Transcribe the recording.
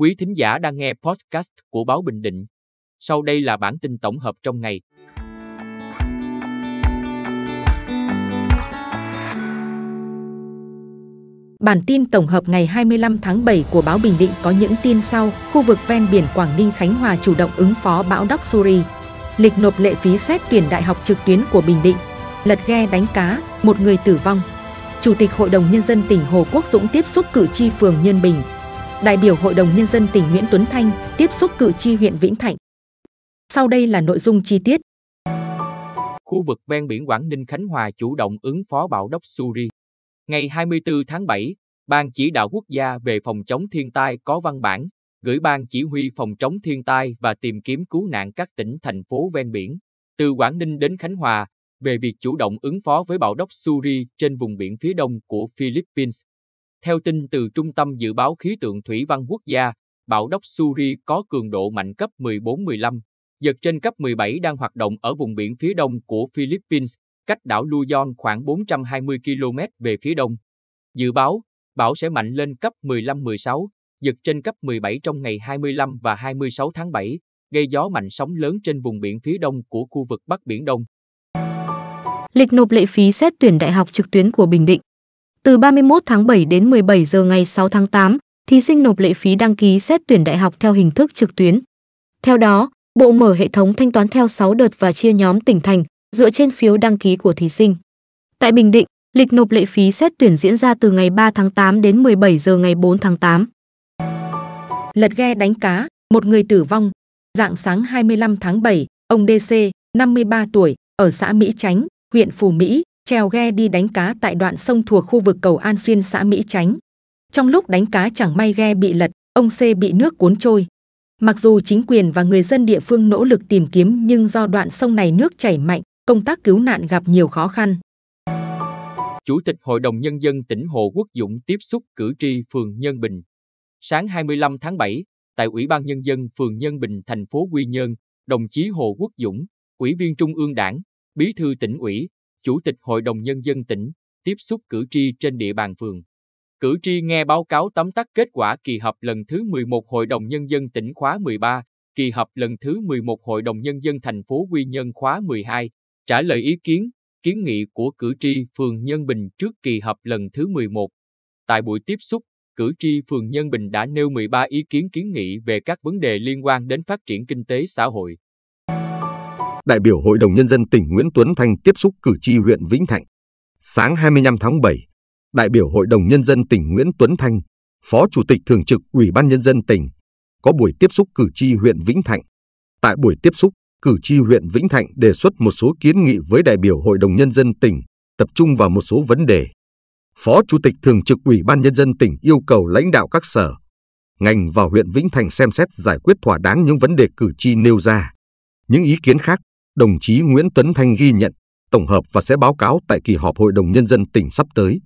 Quý thính giả đang nghe podcast của Báo Bình Định. Sau đây là bản tin tổng hợp trong ngày. Bản tin tổng hợp ngày 25 tháng 7 của Báo Bình Định có những tin sau. Khu vực ven biển Quảng Ninh Khánh Hòa chủ động ứng phó bão Doksuri. Lịch nộp lệ phí xét tuyển đại học trực tuyến của Bình Định. Lật ghe đánh cá, một người tử vong. Chủ tịch Hội đồng Nhân dân tỉnh Hồ Quốc Dũng tiếp xúc cử tri phường Nhân Bình. Đại biểu Hội đồng Nhân dân tỉnh Nguyễn Tuấn Thanh tiếp xúc cử tri huyện Vĩnh Thạnh. Sau đây là nội dung chi tiết. Khu vực ven biển Quảng Ninh Khánh Hòa chủ động ứng phó bão Đốc Suri. Ngày 24 tháng 7, Ban chỉ đạo quốc gia về phòng chống thiên tai có văn bản gửi Ban chỉ huy phòng chống thiên tai và tìm kiếm cứu nạn các tỉnh thành phố ven biển, từ Quảng Ninh đến Khánh Hòa, về việc chủ động ứng phó với bão Đốc Suri trên vùng biển phía đông của Philippines. Theo tin từ Trung tâm Dự báo Khí tượng Thủy văn Quốc gia, bão Đốc Suri có cường độ mạnh cấp 14-15, giật trên cấp 17 đang hoạt động ở vùng biển phía đông của Philippines, cách đảo Luzon khoảng 420 km về phía đông. Dự báo, bão sẽ mạnh lên cấp 15-16, giật trên cấp 17 trong ngày 25 và 26 tháng 7, gây gió mạnh sóng lớn trên vùng biển phía đông của khu vực Bắc Biển Đông. Lịch nộp lệ phí xét tuyển đại học trực tuyến của Bình Định. Từ 31 tháng 7 đến 17 giờ ngày 6 tháng 8, thí sinh nộp lệ phí đăng ký xét tuyển đại học theo hình thức trực tuyến. Theo đó, Bộ mở hệ thống thanh toán theo 6 đợt và chia nhóm tỉnh thành dựa trên phiếu đăng ký của thí sinh. Tại Bình Định, lịch nộp lệ phí xét tuyển diễn ra từ ngày 3 tháng 8 đến 17 giờ ngày 4 tháng 8. Lật ghe đánh cá, một người tử vong. Dạng sáng 25 tháng 7, ông DC, 53 tuổi, ở xã Mỹ Chánh, huyện Phù Mỹ, treo ghe đi đánh cá tại đoạn sông thuộc khu vực cầu An Xuyên xã Mỹ Chánh. Trong lúc đánh cá chẳng may ghe bị lật, ông C bị nước cuốn trôi. Mặc dù chính quyền và người dân địa phương nỗ lực tìm kiếm nhưng do đoạn sông này nước chảy mạnh, công tác cứu nạn gặp nhiều khó khăn. Chủ tịch Hội đồng Nhân dân tỉnh Hồ Quốc Dũng tiếp xúc cử tri phường Nhân Bình. Sáng 25 tháng 7, tại Ủy ban Nhân dân phường Nhân Bình thành phố Quy Nhơn, đồng chí Hồ Quốc Dũng, Ủy viên Trung ương Đảng, Bí thư tỉnh ủy, Chủ tịch Hội đồng Nhân dân tỉnh, tiếp xúc cử tri trên địa bàn phường. Cử tri nghe báo cáo tóm tắt kết quả kỳ họp lần thứ 11 Hội đồng Nhân dân tỉnh khóa 13, kỳ họp lần thứ 11 Hội đồng Nhân dân thành phố Quy Nhơn khóa 12, trả lời ý kiến, kiến nghị của cử tri phường Nhân Bình trước kỳ họp lần thứ 11. Tại buổi tiếp xúc, cử tri phường Nhân Bình đã nêu 13 ý kiến kiến nghị về các vấn đề liên quan đến phát triển kinh tế xã hội. Đại biểu Hội đồng Nhân dân tỉnh Nguyễn Tuấn Thanh tiếp xúc cử tri huyện Vĩnh Thạnh. Sáng 25 tháng 7, đại biểu Hội đồng Nhân dân tỉnh Nguyễn Tuấn Thanh, Phó Chủ tịch Thường trực Ủy ban Nhân dân tỉnh, có buổi tiếp xúc cử tri huyện Vĩnh Thạnh. Tại buổi tiếp xúc, cử tri huyện Vĩnh Thạnh đề xuất một số kiến nghị với đại biểu Hội đồng Nhân dân tỉnh, tập trung vào một số vấn đề. Phó Chủ tịch Thường trực Ủy ban Nhân dân tỉnh yêu cầu lãnh đạo các sở, ngành và huyện Vĩnh Thành xem xét giải quyết thỏa đáng những vấn đề cử tri nêu ra. Những ý kiến khác, đồng chí Nguyễn Tuấn Thanh ghi nhận, tổng hợp và sẽ báo cáo tại kỳ họp Hội đồng Nhân dân tỉnh sắp tới.